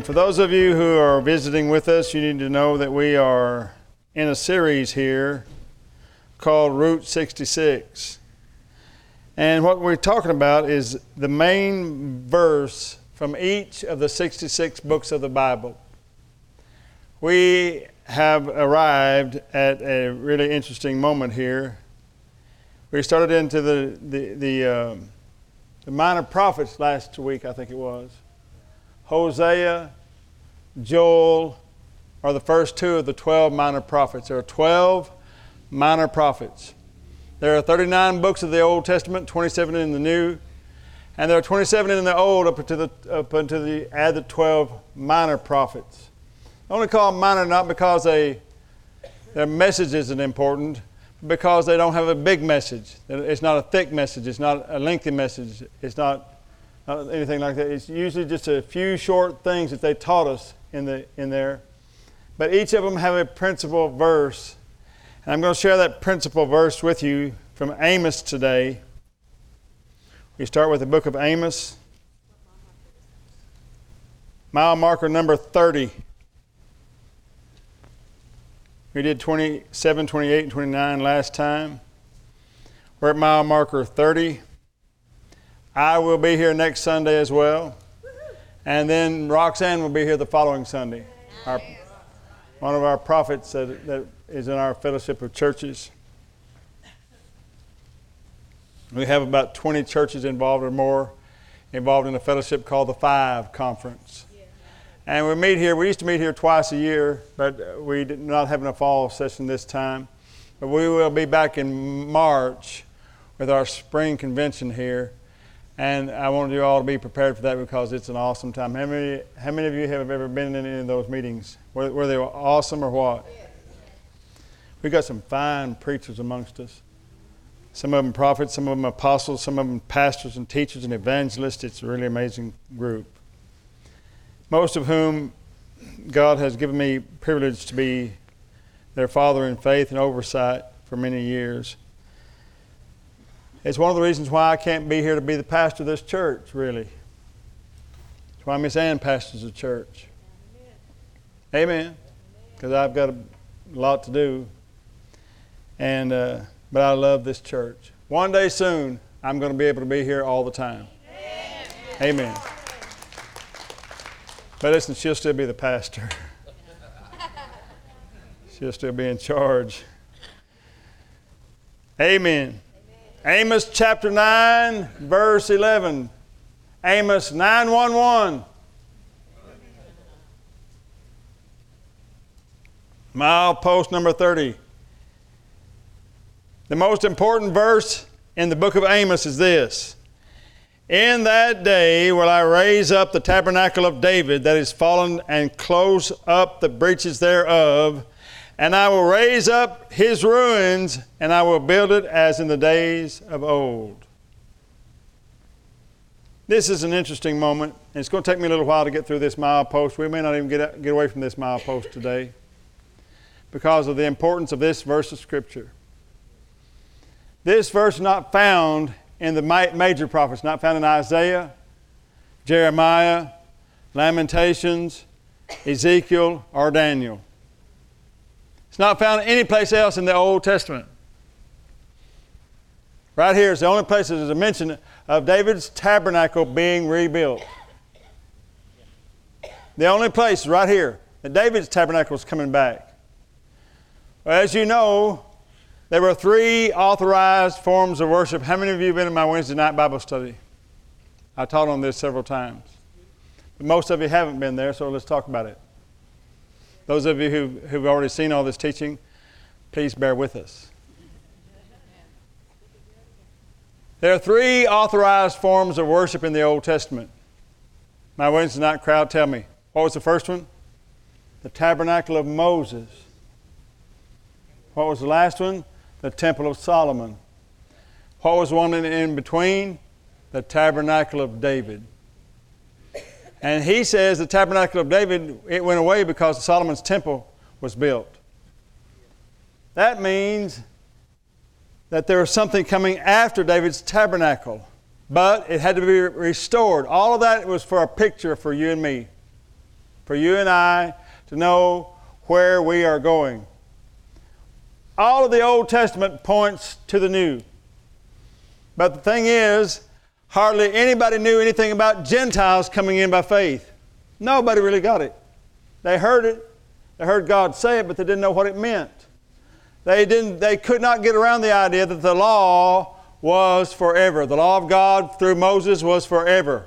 Amen. For those of you who are visiting with us, you need to know that we are in a series here called Route 66. And what we're talking about is the main verse from each of the 66 books of the Bible. We have arrived at a really interesting moment here. We started into the, the, the, um, the minor prophets last week, I think it was. Hosea, Joel are the first two of the 12 minor prophets. There are 12 minor prophets. There are 39 books of the Old Testament, 27 in the New, and there are 27 in the Old up until the, up until the add the 12 minor prophets. I only call them minor not because they, their message isn't important, because they don't have a big message. It's not a thick message. It's not a lengthy message. It's not not anything like that. It's usually just a few short things that they taught us in, the, in there. But each of them have a principal verse. And I'm going to share that principal verse with you from Amos today. We start with the book of Amos, mile marker number 30. We did 27, 28, and 29 last time. We're at mile marker 30. I will be here next Sunday as well. And then Roxanne will be here the following Sunday. Our, one of our prophets that, that is in our fellowship of churches. We have about 20 churches involved or more involved in a fellowship called the Five Conference. And we meet here, we used to meet here twice a year, but we did not have a fall session this time. But we will be back in March with our spring convention here. And I wanted you all to be prepared for that because it's an awesome time. How many, how many of you have ever been in any of those meetings? Were, were they awesome or what? We've got some fine preachers amongst us. Some of them prophets, some of them apostles, some of them pastors and teachers and evangelists. It's a really amazing group. Most of whom God has given me privilege to be their father in faith and oversight for many years. It's one of the reasons why I can't be here to be the pastor of this church, really. It's why Miss Ann pastors the church. Amen. Because I've got a lot to do. And, uh, but I love this church. One day soon, I'm going to be able to be here all the time. Amen. Amen. But listen, she'll still be the pastor. she'll still be in charge. Amen. Amos chapter 9, verse 11. Amos 911. Mile post number 30. The most important verse in the book of Amos is this In that day will I raise up the tabernacle of David that is fallen and close up the breaches thereof and I will raise up his ruins, and I will build it as in the days of old. This is an interesting moment. And it's going to take me a little while to get through this milepost. We may not even get, get away from this milepost today because of the importance of this verse of Scripture. This verse not found in the major prophets, not found in Isaiah, Jeremiah, Lamentations, Ezekiel, or Daniel. It's not found anyplace else in the Old Testament. Right here is the only place there's a mention of David's tabernacle being rebuilt. The only place right here that David's tabernacle is coming back. Well, as you know, there were three authorized forms of worship. How many of you have been in my Wednesday night Bible study? I taught on this several times. But most of you haven't been there, so let's talk about it. Those of you who've, already seen all this teaching, please bear with us. There are three authorized forms of worship in the Old Testament. My Wednesday night crowd, tell me. What was the first one? The tabernacle of Moses. What was the last one? the Temple of Solomon. What was one in between? The Tabernacle of David. And he says the Tabernacle of David, it went away because Solomon's temple was built. That means that there was something coming after David's tabernacle, but it had to be restored. All of that was for a picture for you and me, for you and I to know where we are going all of the Old Testament points to the New. But the thing is, hardly anybody knew anything about Gentiles coming in by faith. Nobody really got it. They heard it, they heard God say it, but they didn't know what it meant. They, didn't, they could not get around the idea that the law was forever. The law of God through Moses was forever,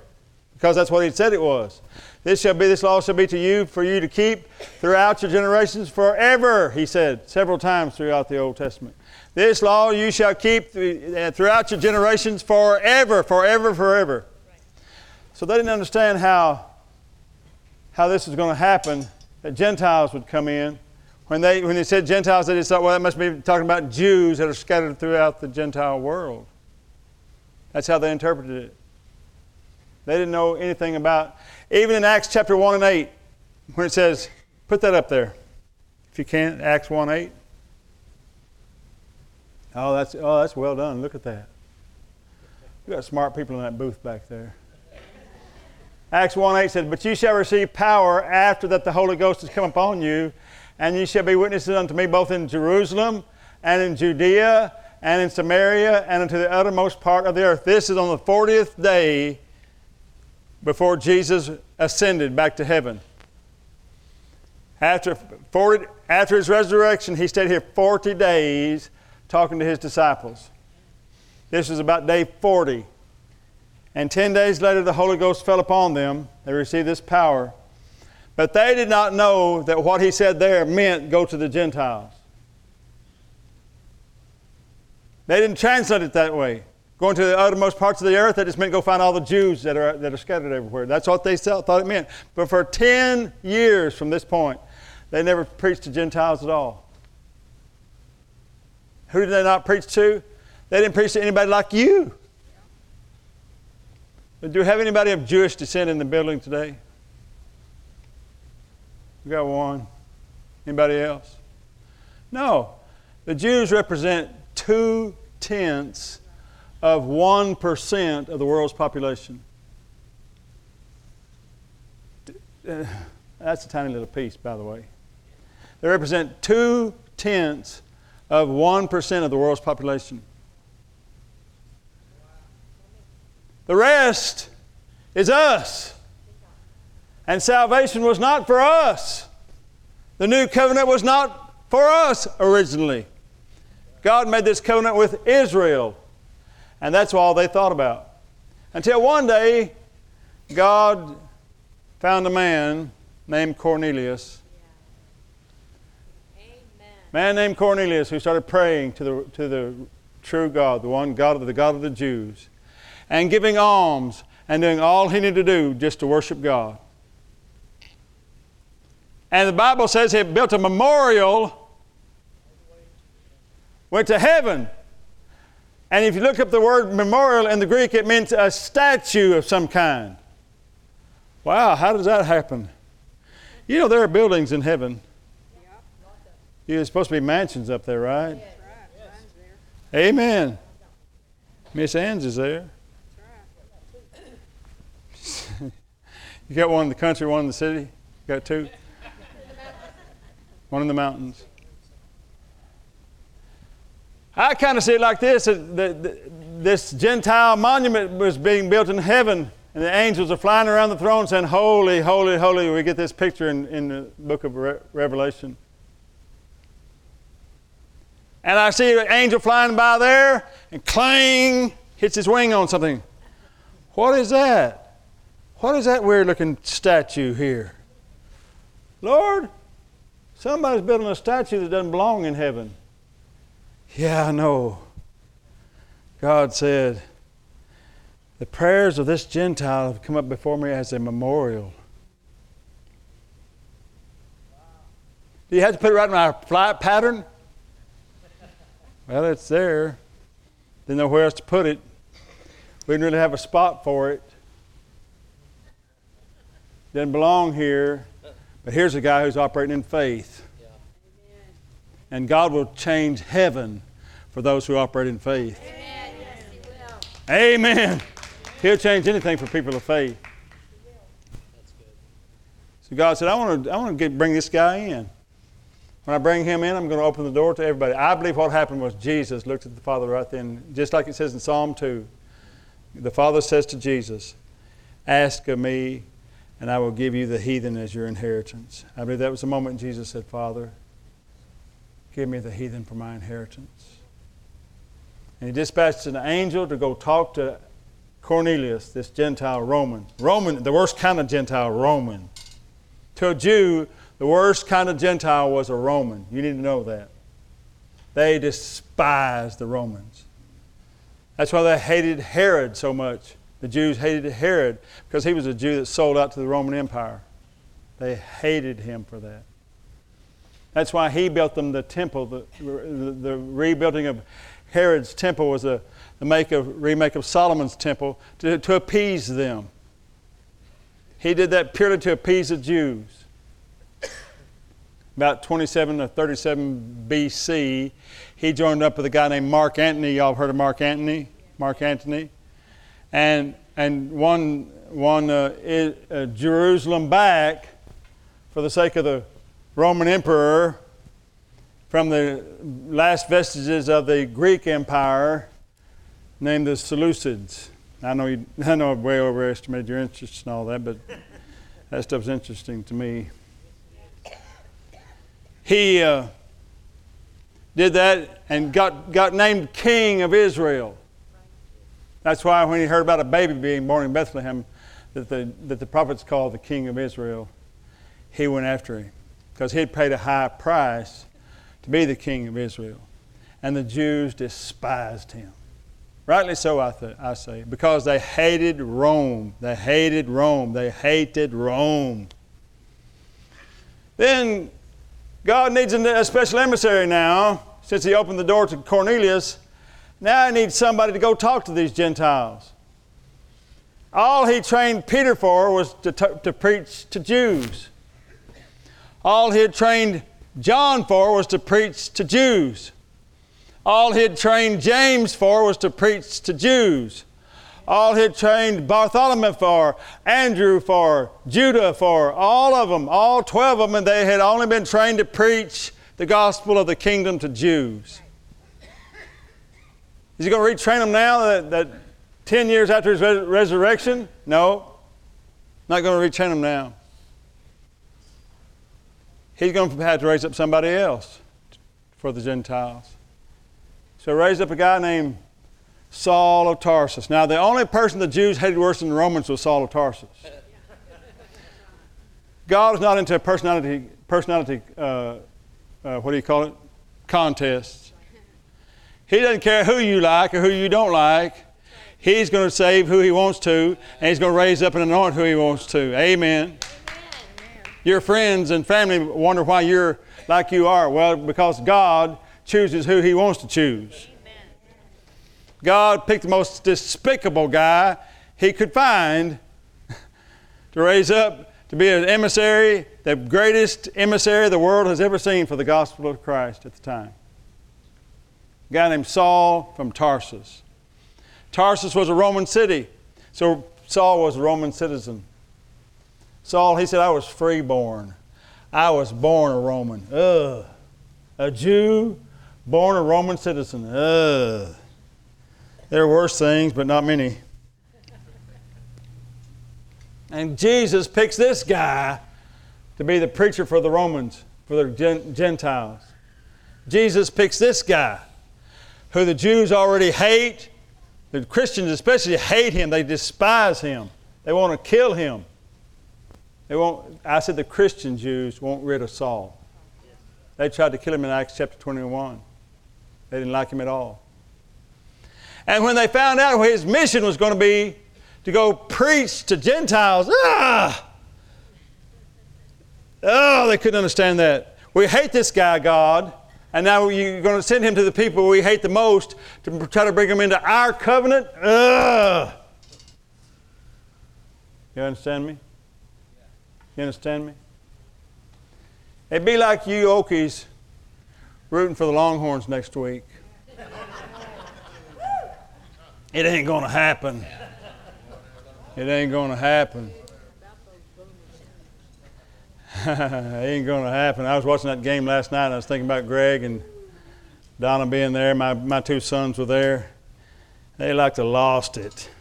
because that's what he said it was. This shall be, this law shall be to you for you to keep throughout your generations forever, he said several times throughout the Old Testament. This law you shall keep uh, throughout your generations forever, forever, forever. So they didn't understand how, how this was going to happen, that Gentiles would come in. When they, when they said Gentiles, they just thought, well, that must be talking about Jews that are scattered throughout the Gentile world. That's how they interpreted it. They didn't know anything about even in Acts chapter 1 and 8, when it says, put that up there, if you can, Acts 1 8. Oh, that's, oh, that's well done. Look at that. We got smart people in that booth back there. Acts 1 8 says, But you shall receive power after that the Holy Ghost has come upon you, and you shall be witnesses unto me both in Jerusalem and in Judea and in Samaria and unto the uttermost part of the earth. This is on the 40th day before Jesus ascended back to heaven. After, 40, after his resurrection, he stayed here 40 days talking to his disciples. This was about day 40. And 10 days later, the Holy Ghost fell upon them. They received this power. But they did not know that what he said there meant go to the Gentiles. They didn't translate it that way. Going to the uttermost parts of the earth, that just meant go find all the Jews that are, that are scattered everywhere. That's what they thought it meant. But for 10 years from this point, they never preached to Gentiles at all. Who did they not preach to? They didn't preach to anybody like you. Do you have anybody of Jewish descent in the building today? We got one. Anybody else? No. The Jews represent two tenths of 1% of the world's population. That's a tiny little piece, by the way. They represent two tenths of 1% of the world's population. The rest is us. And salvation was not for us. The new covenant was not for us originally. God made this covenant with Israel and that's all they thought about. Until one day, God found a man named Cornelius. Man named Cornelius who started praying to the, to the true God, the one God of the God of the Jews, and giving alms and doing all he needed to do just to worship God. And the Bible says he built a memorial, went to heaven and if you look up the word memorial in the Greek, it means a statue of some kind. Wow, how does that happen? You know, there are buildings in heaven. There's supposed to be mansions up there, right? Amen. Miss Ann's is there. you got one in the country, one in the city. You got two. One in the mountains. I kind of see it like this the, the, this Gentile monument was being built in heaven, And the angels are flying around the throne saying, Holy, holy, holy. We get this picture in, in the book of Re- Revelation. And I see an angel flying by there and clang, hits his wing on something. What is that? What is that weird looking statue here? Lord, somebody's building a statue that doesn't belong in heaven. Yeah, I know. God said, The prayers of this Gentile have come up before me as a memorial. Do you have to put it right in my flight pattern? Well, it's there. Didn't know where else to put it. We didn't really have a spot for it. Didn't belong here. But here's a guy who's operating in faith. Yeah. And God will change heaven for those who operate in faith. Amen. Yes, he will. Amen. He'll change anything for people of faith. So God said, I want to, I want to get, bring this guy in. When I bring him in, I'm going to open the door to everybody. I believe what happened was Jesus looked at the Father right then, just like it says in Psalm 2. The Father says to Jesus, Ask of me, and I will give you the heathen as your inheritance. I believe that was the moment Jesus said, Father, give me the heathen for my inheritance. And he dispatched an angel to go talk to Cornelius, this Gentile Roman. Roman, the worst kind of Gentile Roman. To a Jew, the worst kind of Gentile was a Roman. You need to know that. They despised the Romans. That's why they hated Herod so much. The Jews hated Herod because he was a Jew that sold out to the Roman Empire. They hated him for that. That's why he built them the temple. The, the, the rebuilding of Herod's temple was a, the make of, remake of Solomon's temple to, to appease them. He did that purely to appease the Jews about 27 to 37 BC, he joined up with a guy named Mark Antony. Y'all heard of Mark Antony? Mark Antony. And, and won, won uh, uh, Jerusalem back for the sake of the Roman emperor from the last vestiges of the Greek Empire named the Seleucids. I know, you, I know I've way overestimated your interest in all that, but that stuff's interesting to me he uh, did that and got, got named king of Israel. That's why when he heard about a baby being born in Bethlehem that the, that the prophets called the king of Israel, he went after him because he had paid a high price to be the king of Israel. And the Jews despised him. Rightly so, I, th- I say, because they hated Rome. They hated Rome. They hated Rome. Then God needs a special emissary now, since he opened the door to Cornelius. Now he needs somebody to go talk to these Gentiles. All he trained Peter for was to, t- to preach to Jews. All he had trained John for was to preach to Jews. All he had trained James for was to preach to Jews all had trained Bartholomew for, Andrew for, Judah for, all of them, all 12 of them, and they had only been trained to preach the gospel of the kingdom to Jews. Is he going to retrain them now that, that 10 years after his res- resurrection? No. Not going to retrain them now. He's going to have to raise up somebody else for the Gentiles. So raise up a guy named Saul of Tarsus. Now, the only person the Jews hated worse than the Romans was Saul of Tarsus. God is not into personality, personality uh, uh, what do you call it? Contests. He doesn't care who you like or who you don't like. He's going to save who He wants to, and He's going to raise up and anoint who He wants to. Amen. Amen. Your friends and family wonder why you're like you are. Well, because God chooses who He wants to choose. God picked the most despicable guy he could find to raise up to be an emissary, the greatest emissary the world has ever seen for the gospel of Christ at the time. A guy named Saul from Tarsus. Tarsus was a Roman city, so Saul was a Roman citizen. Saul, he said, I was freeborn. I was born a Roman. Ugh. A Jew, born a Roman citizen. Ugh. There are worse things, but not many. And Jesus picks this guy to be the preacher for the Romans, for the Gentiles. Jesus picks this guy who the Jews already hate. The Christians especially hate him. They despise him. They want to kill him. They won't, I said the Christian Jews won't rid of Saul. They tried to kill him in Acts chapter 21. They didn't like him at all. And when they found out his mission was going to be to go preach to Gentiles, ah! Oh, they couldn't understand that. We hate this guy, God, and now you're going to send him to the people we hate the most to try to bring them into our covenant? Ugh! You understand me? You understand me? It'd be like you Okies rooting for the Longhorns next week. It ain't going to happen. It ain't going to happen. it ain't going to happen. I was watching that game last night and I was thinking about Greg and Donna being there. My, my two sons were there. They like to lost it.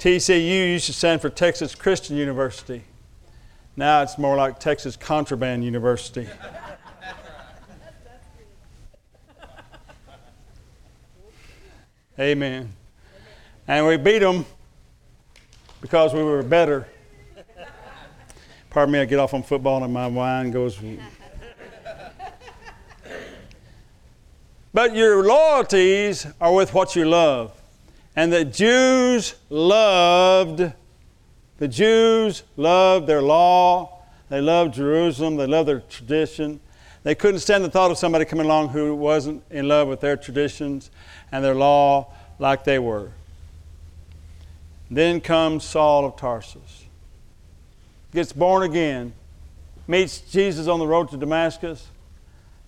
TCU used to stand for Texas Christian University. Now it's more like Texas Contraband University. Amen. And we beat them because we were better. Pardon me, I get off on football and my wine goes. but your loyalties are with what you love. And the Jews loved, the Jews loved their law, they loved Jerusalem, they loved their tradition. They couldn't stand the thought of somebody coming along who wasn't in love with their traditions and their law like they were. Then comes Saul of Tarsus. Gets born again, meets Jesus on the road to Damascus,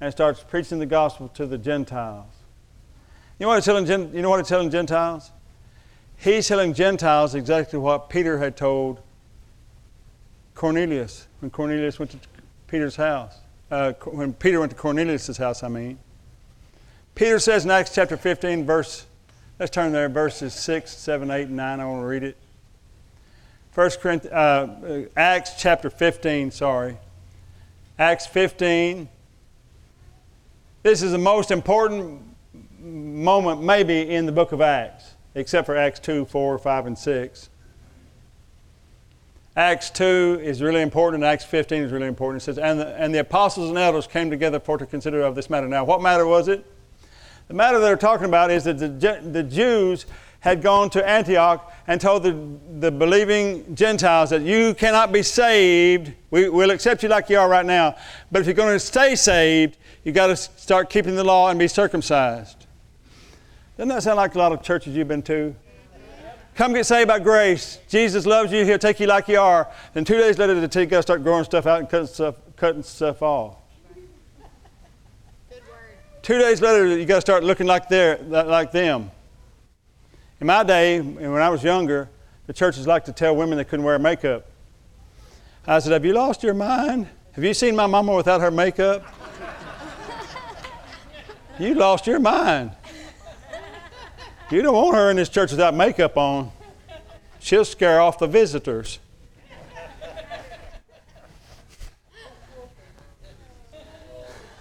and starts preaching the gospel to the Gentiles. You know what he's telling, you know what he's telling Gentiles? He's telling Gentiles exactly what Peter had told Cornelius when Cornelius went to Peter's house. Uh, when Peter went to Cornelius' house, I mean. Peter says in Acts chapter 15, verse, let's turn there, verses 6, 7, 8, and 9. I want to read it. First Corinthians, uh, Acts chapter 15, sorry. Acts 15. This is the most important moment, maybe, in the book of Acts except for Acts 2, 4, 5, and 6. Acts 2 is really important, and Acts 15 is really important. It says, and the, and the apostles and elders came together for to consider of this matter. Now, what matter was it? The matter they're talking about is that the, the Jews had gone to Antioch and told the, the believing Gentiles that you cannot be saved. We, will accept you like you are right now, but if you're going to stay saved, you've got to start keeping the law and be circumcised. Doesn't that sound like a lot of churches you've been to? Come get saved by grace. Jesus loves you. He'll take you like you are. Then two days later, the you got to start growing stuff out and cutting stuff, cutting stuff off. Two days later, you got to start looking like, they're like them. In my day, when I was younger, the churches liked to tell women they couldn't wear makeup. I said, Have you lost your mind? Have you seen my mama without her makeup? you lost your mind. You don't want her in this church without makeup on. She'll scare off the visitors.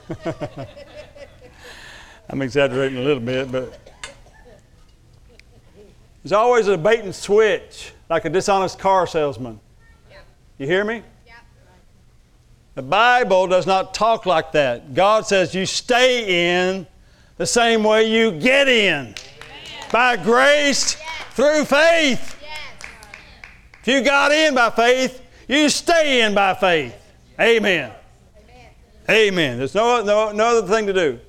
I'm exaggerating a little bit, but there's always a bait and switch, like a dishonest car salesman. You hear me? The Bible does not talk like that. God says you stay in the same way you get in by grace through faith. If you got in by faith, you stay in by faith. Amen. Amen. There's no, no, no other thing to do.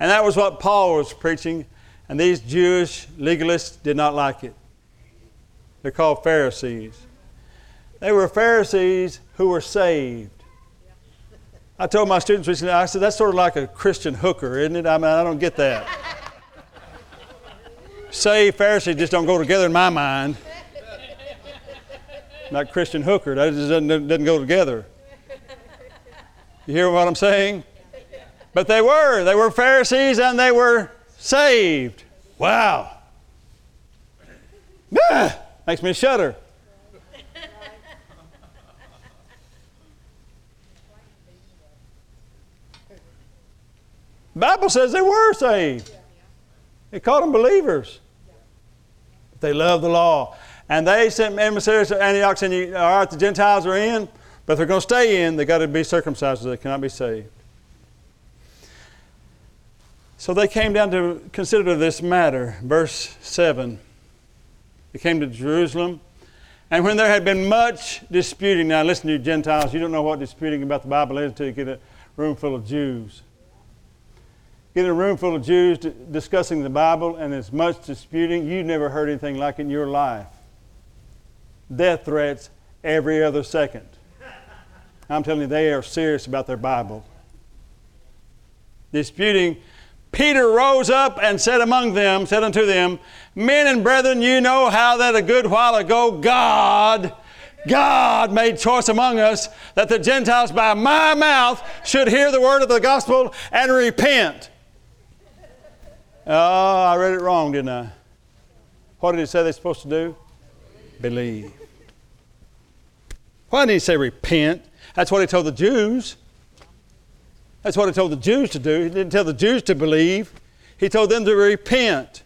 And that was what Paul was preaching, and these Jewish legalists did not like it. They're called Pharisees. They were Pharisees who were saved. I told my students recently, I said, that's sort of like a Christian hooker, isn't it? I mean, I don't get that saved Pharisee just don't go together in my mind. Not Christian hooker, that just doesn't, doesn't go together. You hear what I'm saying? But they were. They were Pharisees and they were saved. Wow. Ah, makes me shudder. Bible says they were saved. It called them believers. They love the law. And they sent emissaries to Antioch saying, All right, the Gentiles are in, but if they're going to stay in, they've got to be circumcised, they cannot be saved. So they came down to consider this matter. Verse 7. They came to Jerusalem. And when there had been much disputing, now listen to you Gentiles, you don't know what disputing about the Bible is until you get a room full of Jews. Get a room full of Jews discussing the Bible and as much disputing, you've never heard anything like it in your life. Death threats every other second. I'm telling you, they are serious about their Bible. Disputing Peter rose up and said among them, said unto them, Men and brethren, you know how that a good while ago God, God made choice among us that the Gentiles by my mouth should hear the word of the gospel and repent. Oh, I read it wrong, didn't I? What did he say they're supposed to do? Believe. Why didn't he say repent? That's what he told the Jews. That's what he told the Jews to do. He didn't tell the Jews to believe, he told them to repent.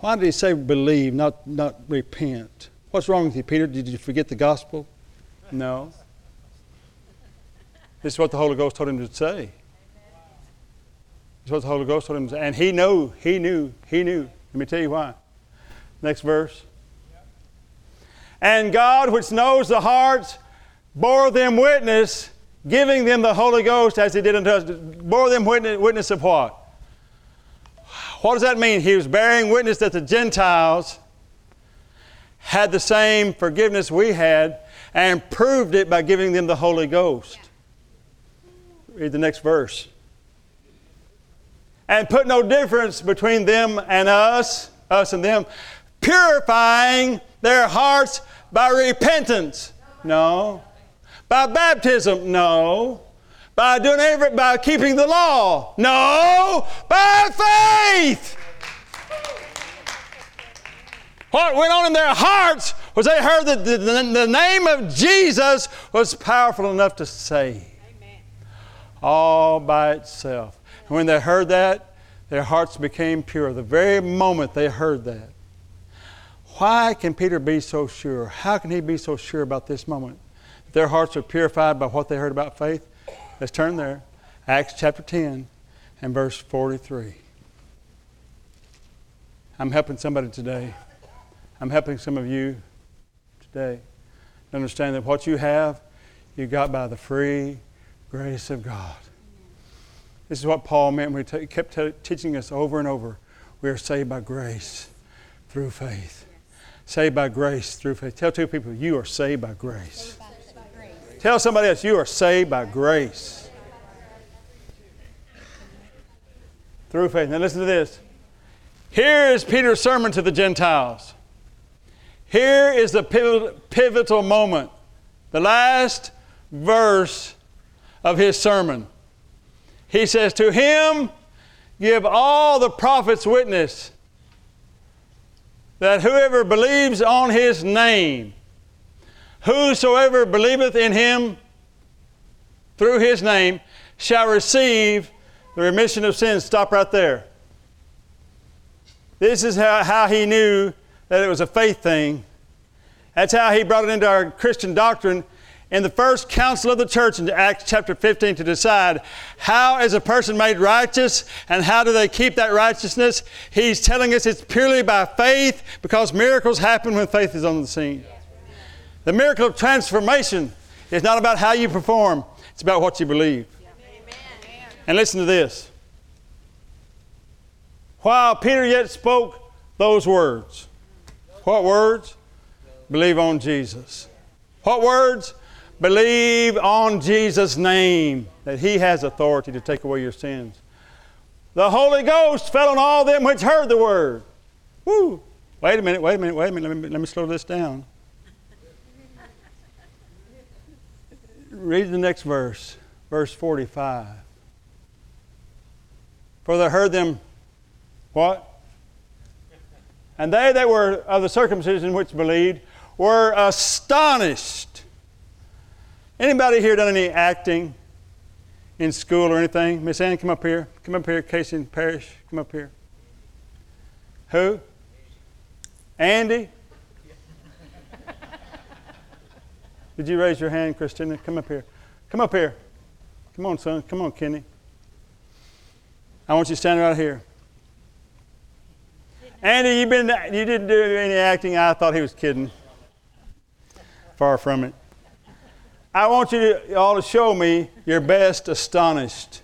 Why did he say believe, not, not repent? What's wrong with you, Peter? Did you forget the gospel? No. This is what the Holy Ghost told him to say. This is what the Holy Ghost told him. And he knew, he knew, he knew. Let me tell you why. Next verse. And God, which knows the hearts, bore them witness giving them the Holy Ghost as He did unto us, bore them witness, witness of what? What does that mean? He was bearing witness that the Gentiles had the same forgiveness we had and proved it by giving them the Holy Ghost. Read the next verse. And put no difference between them and us, us and them, purifying their hearts by repentance. No. By baptism? No. By doing every, by keeping the law? No. By faith. What went on in their hearts was they heard that the, the, the name of Jesus was powerful enough to save. Amen. All by itself. When they heard that, their hearts became pure. The very moment they heard that. Why can Peter be so sure? How can he be so sure about this moment? their hearts are purified by what they heard about faith. Let's turn there. Acts chapter 10 and verse 43. I'm helping somebody today. I'm helping some of you today to understand that what you have, you got by the free grace of God. This is what Paul meant when he kept teaching us over and over. We are saved by grace through faith. Saved by grace through faith. Tell two people, you are saved by grace. Tell somebody else, you are saved by grace. Through faith. Now listen to this. Here is Peter's sermon to the Gentiles. Here is the pivotal moment, the last verse of his sermon. He says, To him give all the prophets witness that whoever believes on his name Whosoever believeth in him through his name shall receive the remission of sins. Stop right there. This is how, how he knew that it was a faith thing. That's how he brought it into our Christian doctrine in the first council of the church in Acts chapter 15 to decide how is a person made righteous and how do they keep that righteousness. He's telling us it's purely by faith because miracles happen when faith is on the scene. The miracle of transformation is not about how you perform, it's about what you believe. And listen to this. While Peter yet spoke those words, what words? Believe on Jesus. What words? Believe on Jesus' name, that He has authority to take away your sins. The Holy Ghost fell on all them which heard the word. Woo! Wait a minute, wait a minute, wait a minute. Let me, let me slow this down. read the next verse, verse 45. For they heard them, what? And they that were of the circumcision which believed were astonished. Anybody here done any acting? in school or anything? Miss Ann, come up here. Come up here, Casey and Parrish. Come up here. Who? Andy? Did you raise your hand, Christina? Come up here. Come up here. Come on, son. Come on, Kenny. I want you to stand right here. Andy, you been you didn't do any acting. I thought he was kidding. Far from it. I want you all to show me your best astonished.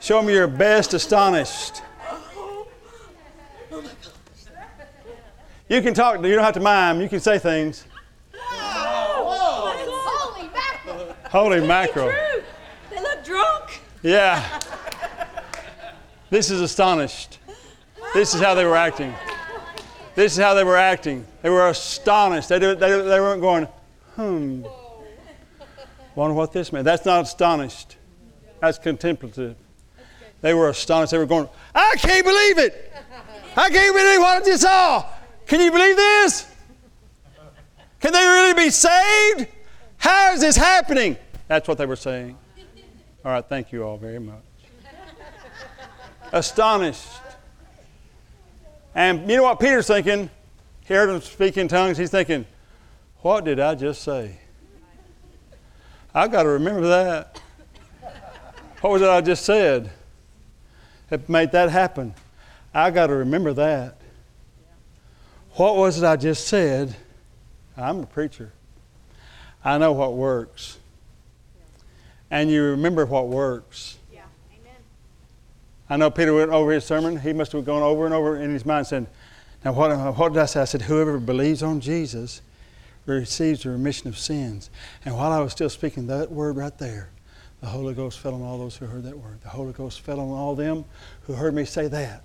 Show me your best astonished. You can talk, you don't have to mime, you can say things. Holy mackerel. Holy mackerel. They look drunk. Yeah. This is astonished. This is how they were acting. This is how they were acting. They were astonished. They, they, they weren't going, hmm. Wonder what this meant. That's not astonished. That's contemplative. They were astonished. They were going, I can't believe it. I can't believe what I just saw. Can you believe this? Can they really be saved? How is this happening? That's what they were saying. All right, thank you all very much. Astonished. And you know what Peter's thinking? He heard him speak in tongues. He's thinking, What did I just say? I've got to remember that. What was it I just said? That made that happen. I got to remember that. What was it I just said? I'm a preacher. I know what works. And you remember what works. Yeah. Amen. I know Peter went over his sermon. He must have gone over and over in his mind saying, Now, what, what did I say? I said, Whoever believes on Jesus receives the remission of sins. And while I was still speaking that word right there, the Holy Ghost fell on all those who heard that word. The Holy Ghost fell on all them who heard me say that.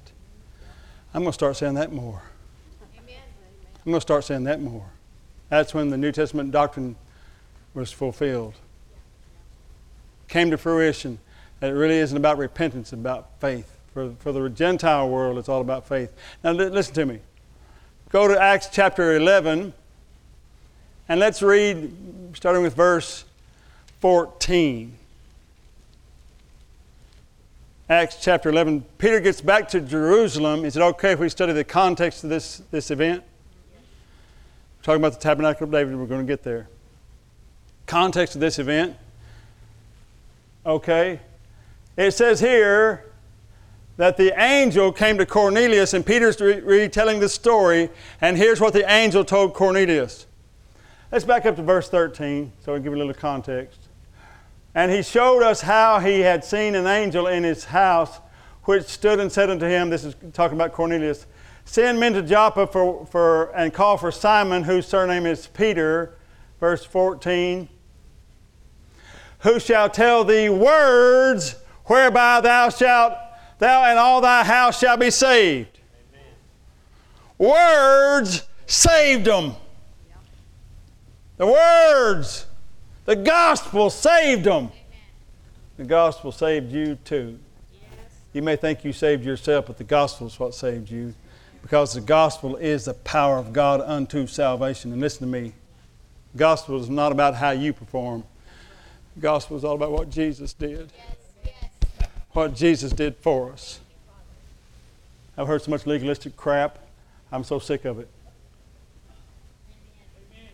I'm going to start saying that more. Amen. I'm going to start saying that more. That's when the New Testament doctrine was fulfilled. Came to fruition it really isn't about repentance, it's about faith. For, for the Gentile world, it's all about faith. Now, li- listen to me. Go to Acts chapter 11, and let's read, starting with verse 14. Acts chapter 11. Peter gets back to Jerusalem. Is it okay if we study the context of this, this event? We're talking about the tabernacle of David. We're going to get there. Context of this event. Okay. It says here that the angel came to Cornelius, and Peter's retelling the story, and here's what the angel told Cornelius. Let's back up to verse 13 so we give a little context. And he showed us how he had seen an angel in his house, which stood and said unto him, This is talking about Cornelius, send men to Joppa for, for, and call for Simon, whose surname is Peter. Verse 14. Who shall tell thee words whereby thou shalt, thou and all thy house shall be saved. Words saved them. The words, the gospel saved them. The gospel saved you too. You may think you saved yourself, but the gospel is what saved you. Because the gospel is the power of God unto salvation. And listen to me the gospel is not about how you perform, the gospel is all about what Jesus did, what Jesus did for us. I've heard so much legalistic crap, I'm so sick of it.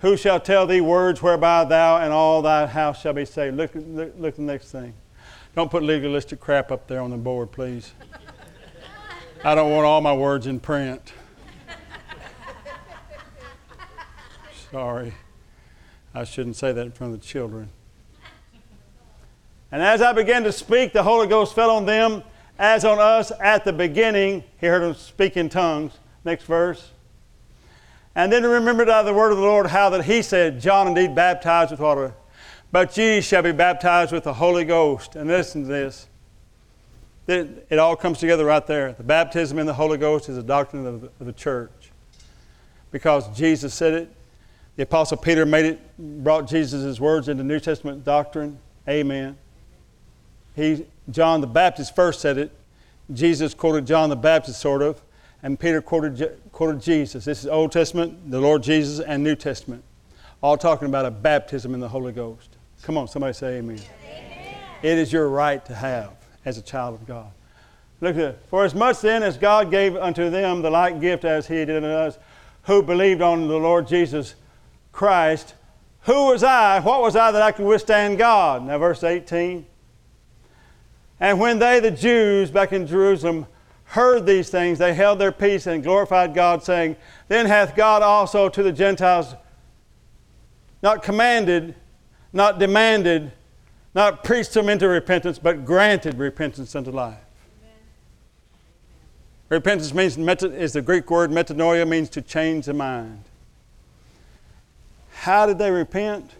Who shall tell thee words whereby thou and all thy house shall be saved? Look, look, look at the next thing. Don't put legalistic crap up there on the board, please. I don't want all my words in print. Sorry. I shouldn't say that in front of the children. And as I began to speak, the Holy Ghost fell on them as on us at the beginning. He heard them speak in tongues. Next verse. And then remembered of the word of the Lord how that he said, John indeed baptized with water, but ye shall be baptized with the Holy Ghost. And listen to this. It, it all comes together right there. The baptism in the Holy Ghost is a doctrine of the, of the church. Because Jesus said it. The Apostle Peter made it, brought Jesus' words into New Testament doctrine. Amen. He, John the Baptist first said it. Jesus quoted John the Baptist, sort of, and Peter quoted, quoted Jesus. This is Old Testament, the Lord Jesus, and New Testament. All talking about a baptism in the Holy Ghost. Come on, somebody say amen. amen. It is your right to have as a child of God. Look at. For as much then as God gave unto them the like gift as he did unto us, who believed on the Lord Jesus Christ, who was I? What was I that I could withstand God? Now, verse 18. And when they, the Jews back in Jerusalem, heard these things, they held their peace and glorified God, saying, Then hath God also to the Gentiles not commanded, not demanded, not preached them into repentance, but granted repentance unto life. Repentance means is the Greek word metanoia means to change the mind. How did they repent?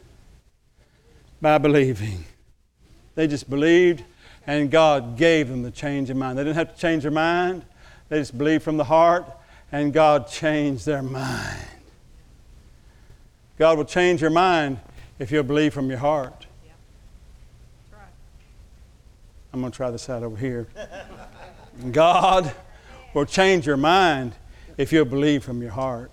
By believing. They just believed, and God gave them the change of mind. They didn't have to change their mind. They just believed from the heart, and God changed their mind. God will change your mind if you'll believe from your heart. I'm going to try this out over here. God will change your mind if you'll believe from your heart.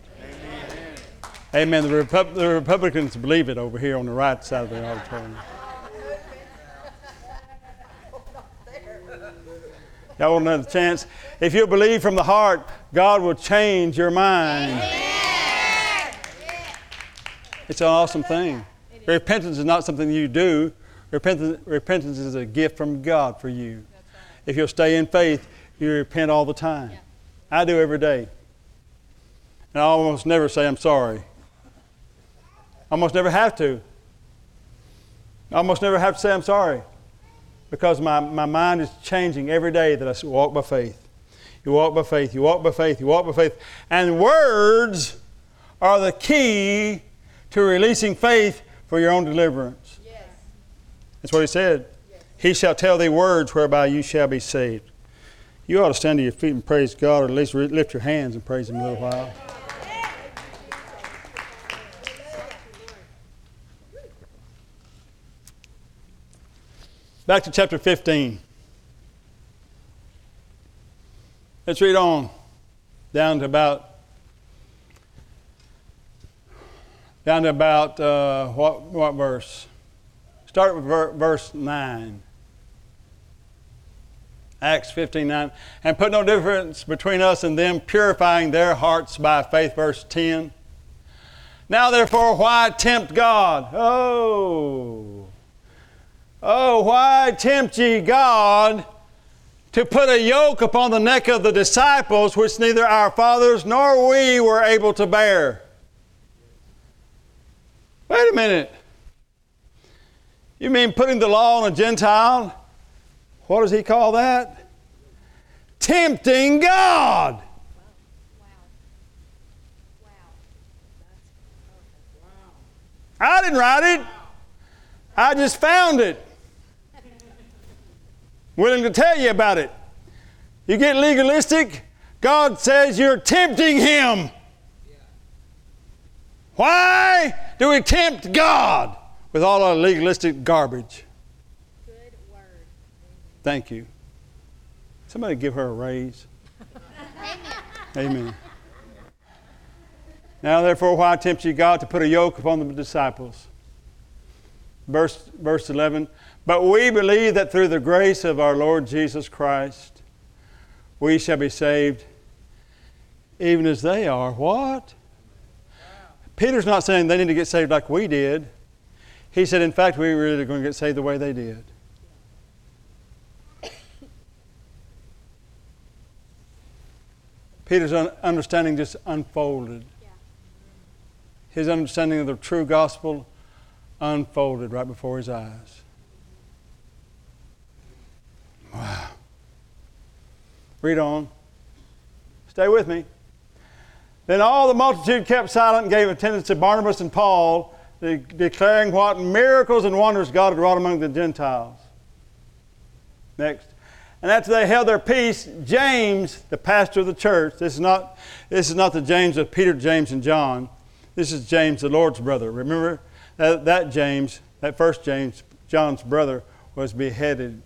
Amen. The, Repu- the Republicans believe it over here on the right side of the auditorium. Y'all want another chance? If you believe from the heart, God will change your mind. It's an awesome thing. Repentance is not something you do. Repentance, repentance is a gift from God for you. If you'll stay in faith, you repent all the time. I do every day. And I almost never say I'm sorry. I Almost never have to. I almost never have to say I'm sorry because my, my mind is changing every day that I walk by faith. You walk by faith, you walk by faith, you walk by faith. And words are the key to releasing faith for your own deliverance. Yes. That's what he said. Yes. He shall tell thee words whereby you shall be saved. You ought to stand to your feet and praise God, or at least lift your hands and praise Him a little while. Back to chapter 15. Let's read on down to about down to about uh, what what verse? Start with ver- verse nine. Acts 15 9. And put no difference between us and them, purifying their hearts by faith. Verse 10. Now therefore, why tempt God? Oh. Oh, why tempt ye God to put a yoke upon the neck of the disciples which neither our fathers nor we were able to bear? Wait a minute. You mean putting the law on a Gentile? What does he call that? Tempting God. I didn't write it. I just found it willing to tell you about it. You get legalistic, God says you're tempting Him. Why do we tempt God with all our legalistic garbage? Good word. Thank you. Somebody give her a raise. Amen. Amen. Now, therefore, why tempt you God to put a yoke upon the disciples? Verse, verse 11 but we believe that through the grace of our Lord Jesus Christ, we shall be saved even as they are. What? Peter's not saying they need to get saved like we did. He said, in fact, we really are going to get saved the way they did. Peter's understanding just unfolded. His understanding of the true gospel unfolded right before his eyes. Wow. Read on. Stay with me. Then all the multitude kept silent and gave attendance to Barnabas and Paul, de- declaring what miracles and wonders God had wrought among the Gentiles. Next. And after they held their peace, James, the pastor of the church, this is not, this is not the James of Peter, James, and John. This is James, the Lord's brother. Remember that, James, that first James, John's brother, was beheaded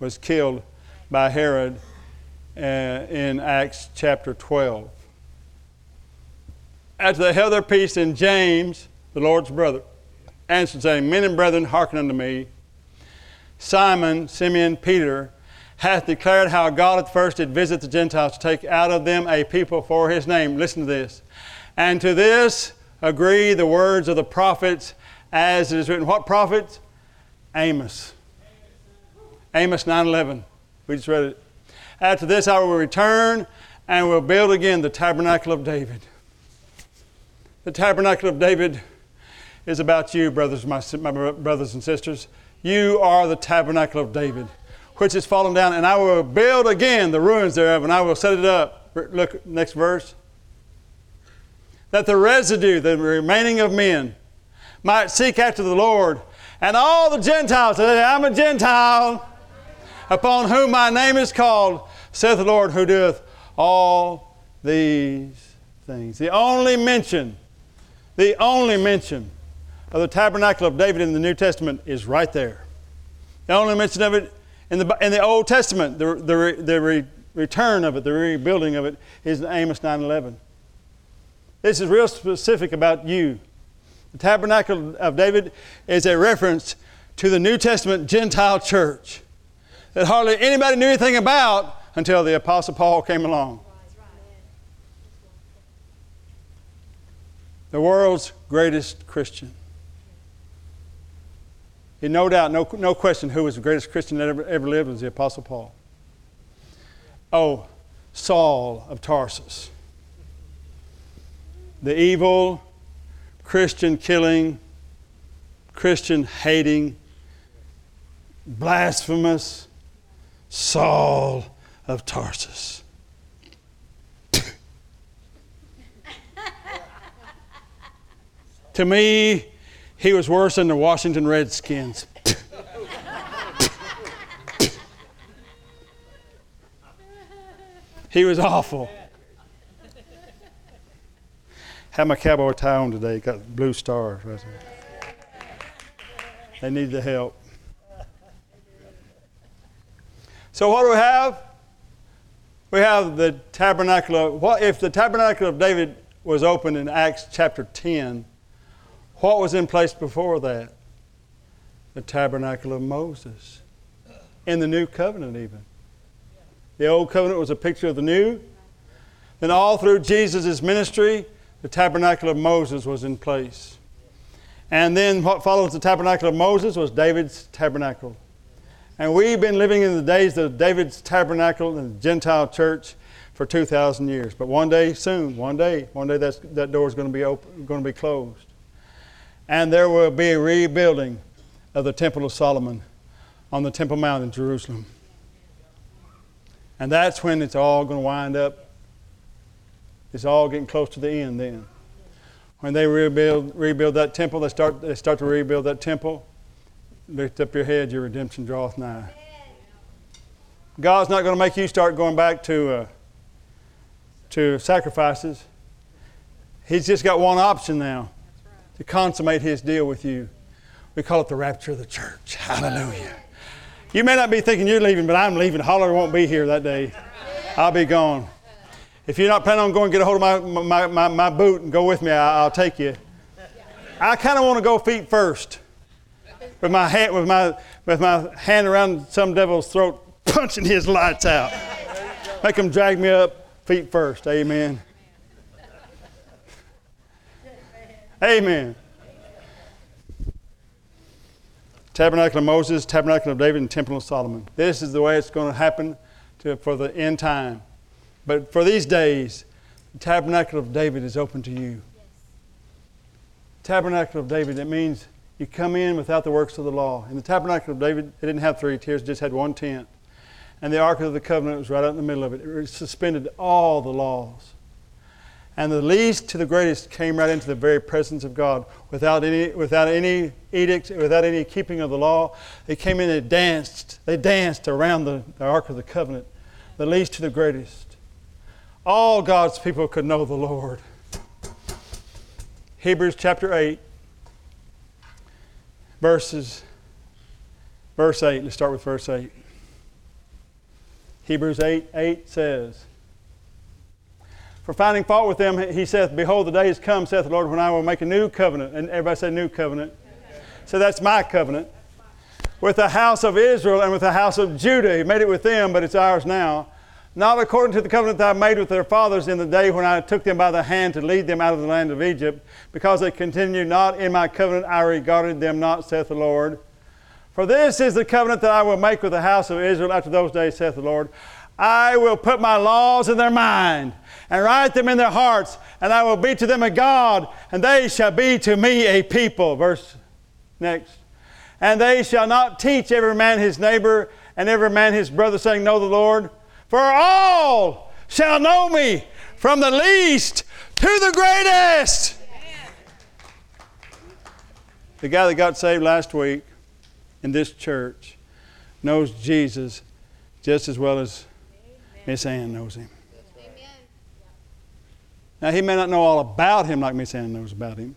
was killed by Herod uh, in Acts chapter 12. After they held their peace, then James, the Lord's brother, answered, saying, Men and brethren, hearken unto me. Simon, Simeon, Peter, hath declared how God at first did visit the Gentiles to take out of them a people for his name. Listen to this. And to this agree the words of the prophets as it is written. What prophet? Amos. Amos 9:11. We just read it. After this I will return and will build again the tabernacle of David. The tabernacle of David is about you, brothers, my, my brothers and sisters. You are the tabernacle of David, which is fallen down, and I will build again the ruins thereof, and I will set it up. Look, next verse. That the residue, the remaining of men, might seek after the Lord, and all the Gentiles, I'm a Gentile, upon whom my name is called, saith the Lord, who doeth all these things. The only mention, the only mention of the tabernacle of David in the New Testament is right there. The only mention of it in the, in the Old Testament, the, the, the re, return of it, the rebuilding of it, is in Amos 9.11. This is real specific about you. The tabernacle of David is a reference to the New Testament Gentile church that hardly anybody knew anything about until the Apostle Paul came along. The world's greatest Christian. He no doubt, no, no question, who was the greatest Christian that ever, ever lived was the Apostle Paul. Oh, Saul of Tarsus. The evil, Christian killing, Christian hating, blasphemous Saul of Tarsus. to me, he was worse than the Washington Redskins. he was awful. Had my cowboy tie on today, got blue stars right there. They need the help. So what do we have? We have the tabernacle of what if the tabernacle of David was opened in Acts chapter 10? What was in place before that? The tabernacle of Moses. In the new covenant, even. The old covenant was a picture of the new. Then, all through Jesus' ministry, the tabernacle of Moses was in place. And then, what follows the tabernacle of Moses was David's tabernacle. And we've been living in the days of David's tabernacle and the Gentile church for 2,000 years. But one day, soon, one day, one day that door is going to be open, going to be closed and there will be a rebuilding of the Temple of Solomon on the Temple Mount in Jerusalem. And that's when it's all going to wind up. It's all getting close to the end then. When they rebuild, rebuild that temple, they start, they start to rebuild that temple. Lift up your head, your redemption draweth nigh. God's not going to make you start going back to, uh, to sacrifices. He's just got one option now to consummate his deal with you. We call it the rapture of the church. Hallelujah. You may not be thinking you're leaving, but I'm leaving. Holler won't be here that day. I'll be gone. If you're not planning on going, get a hold of my, my, my, my boot and go with me. I, will take you. I kind of want to go feet first, with my hand, with my, with my hand around some devil's throat, punching his lights out. Make him drag me up feet first. Amen. Amen. Tabernacle of Moses, Tabernacle of David, and Temple of Solomon. This is the way it's going to happen to, for the end time. But for these days, the Tabernacle of David is open to you. Yes. Tabernacle of David, it means you come in without the works of the law. In the Tabernacle of David, it didn't have three tiers, it just had one tent. And the Ark of the Covenant was right out in the middle of it. It suspended all the laws. And the least to the greatest came right into the very presence of God without any, without any edict, without any keeping of the law. They came in and danced. They danced around the, the Ark of the Covenant, the least to the greatest. All God's people could know the Lord. Hebrews chapter 8, verses, verse 8. Let's start with verse 8. Hebrews 8 8 says, for finding fault with them, he saith, Behold, the day is come, saith the Lord, when I will make a new covenant. And everybody say, New covenant. So that's my covenant. with the house of Israel and with the house of Judah. He made it with them, but it's ours now. Not according to the covenant that I made with their fathers in the day when I took them by the hand to lead them out of the land of Egypt, because they continued not in my covenant, I regarded them not, saith the Lord. For this is the covenant that I will make with the house of Israel after those days, saith the Lord. I will put my laws in their mind and write them in their hearts, and I will be to them a God, and they shall be to me a people. Verse next. And they shall not teach every man his neighbor and every man his brother, saying, Know the Lord. For all shall know me, from the least to the greatest. The guy that got saved last week in this church knows Jesus just as well as Miss Ann knows him. Now, he may not know all about him like Miss Ann knows about him.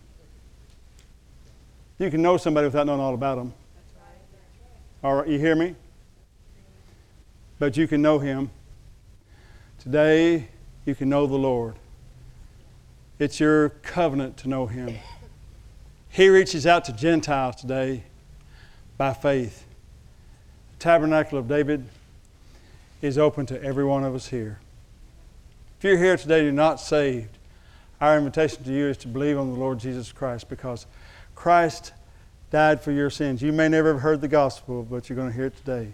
You can know somebody without knowing all about them. All right, you hear me? But you can know him. Today, you can know the Lord. It's your covenant to know him. He reaches out to Gentiles today by faith. The tabernacle of David is open to every one of us here. If you're here today and you're not saved, our invitation to you is to believe on the Lord Jesus Christ because Christ died for your sins. You may never have heard the gospel, but you're going to hear it today.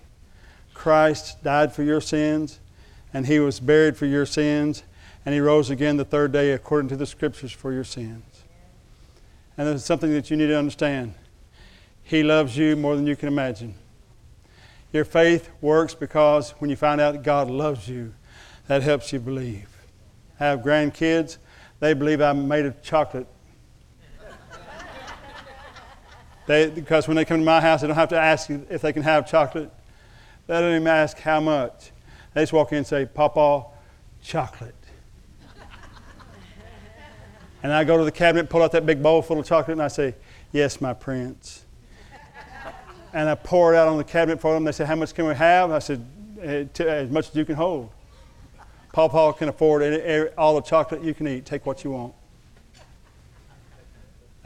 Christ died for your sins, and he was buried for your sins, and he rose again the third day according to the scriptures for your sins. And there's something that you need to understand. He loves you more than you can imagine. Your faith works because when you find out God loves you, that helps you believe. I have grandkids, they believe I'm made of chocolate. They, because when they come to my house, they don't have to ask if they can have chocolate. They don't even ask how much. They just walk in and say, Papa, chocolate. and I go to the cabinet, pull out that big bowl full of chocolate, and I say, Yes, my prince. and I pour it out on the cabinet for them. They say, How much can we have? I said, "Eh, As much as you can hold. Papa can afford all the chocolate you can eat. Take what you want.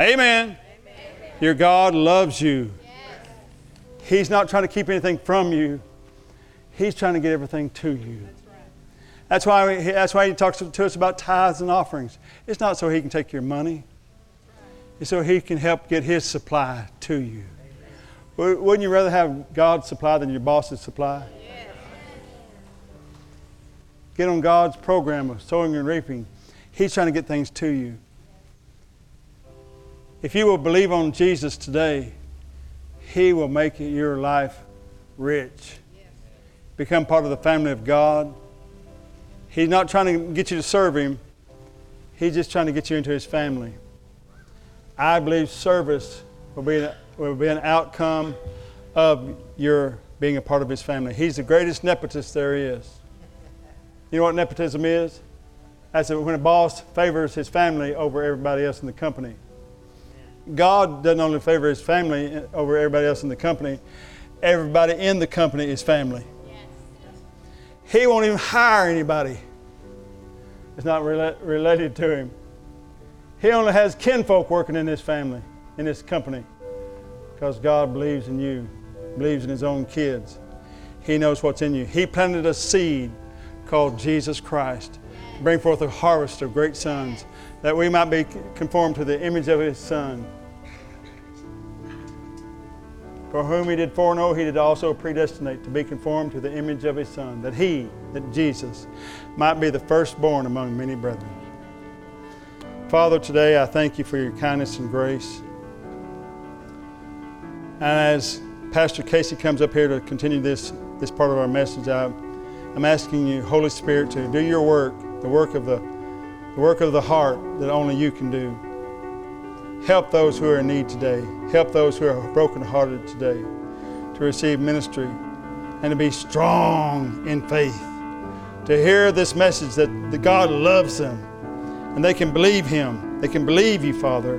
Amen. Amen. Your God loves you. Yes. He's not trying to keep anything from you. He's trying to get everything to you. That's, why, we, that's why he talks to us about tithes and offerings. It's not so he can take your money. It's so he can help get his supply to you. Wouldn't you rather have God's supply than your boss's supply? Get on God's program of sowing and reaping. He's trying to get things to you. If you will believe on Jesus today, He will make your life rich. Become part of the family of God. He's not trying to get you to serve Him, He's just trying to get you into His family. I believe service will be an, will be an outcome of your being a part of His family. He's the greatest nepotist there is. You know what nepotism is? That's when a boss favors his family over everybody else in the company. God doesn't only favor his family over everybody else in the company, everybody in the company is family. He won't even hire anybody that's not rela- related to him. He only has kinfolk working in his family, in his company, because God believes in you, believes in his own kids. He knows what's in you. He planted a seed called Jesus Christ. Bring forth a harvest of great sons, that we might be conformed to the image of his Son. For whom he did foreknow, he did also predestinate to be conformed to the image of his Son, that he, that Jesus, might be the firstborn among many brethren. Father, today I thank you for your kindness and grace. And as Pastor Casey comes up here to continue this, this part of our message, I I'm asking you, Holy Spirit, to do your work, the work of the, the work of the heart that only you can do. Help those who are in need today. Help those who are brokenhearted today to receive ministry and to be strong in faith. To hear this message that, God loves them and they can believe Him. They can believe you, Father,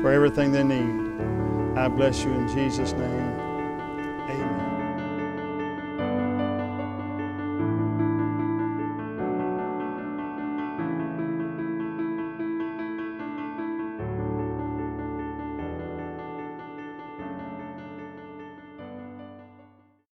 for everything they need. I bless you in Jesus' name.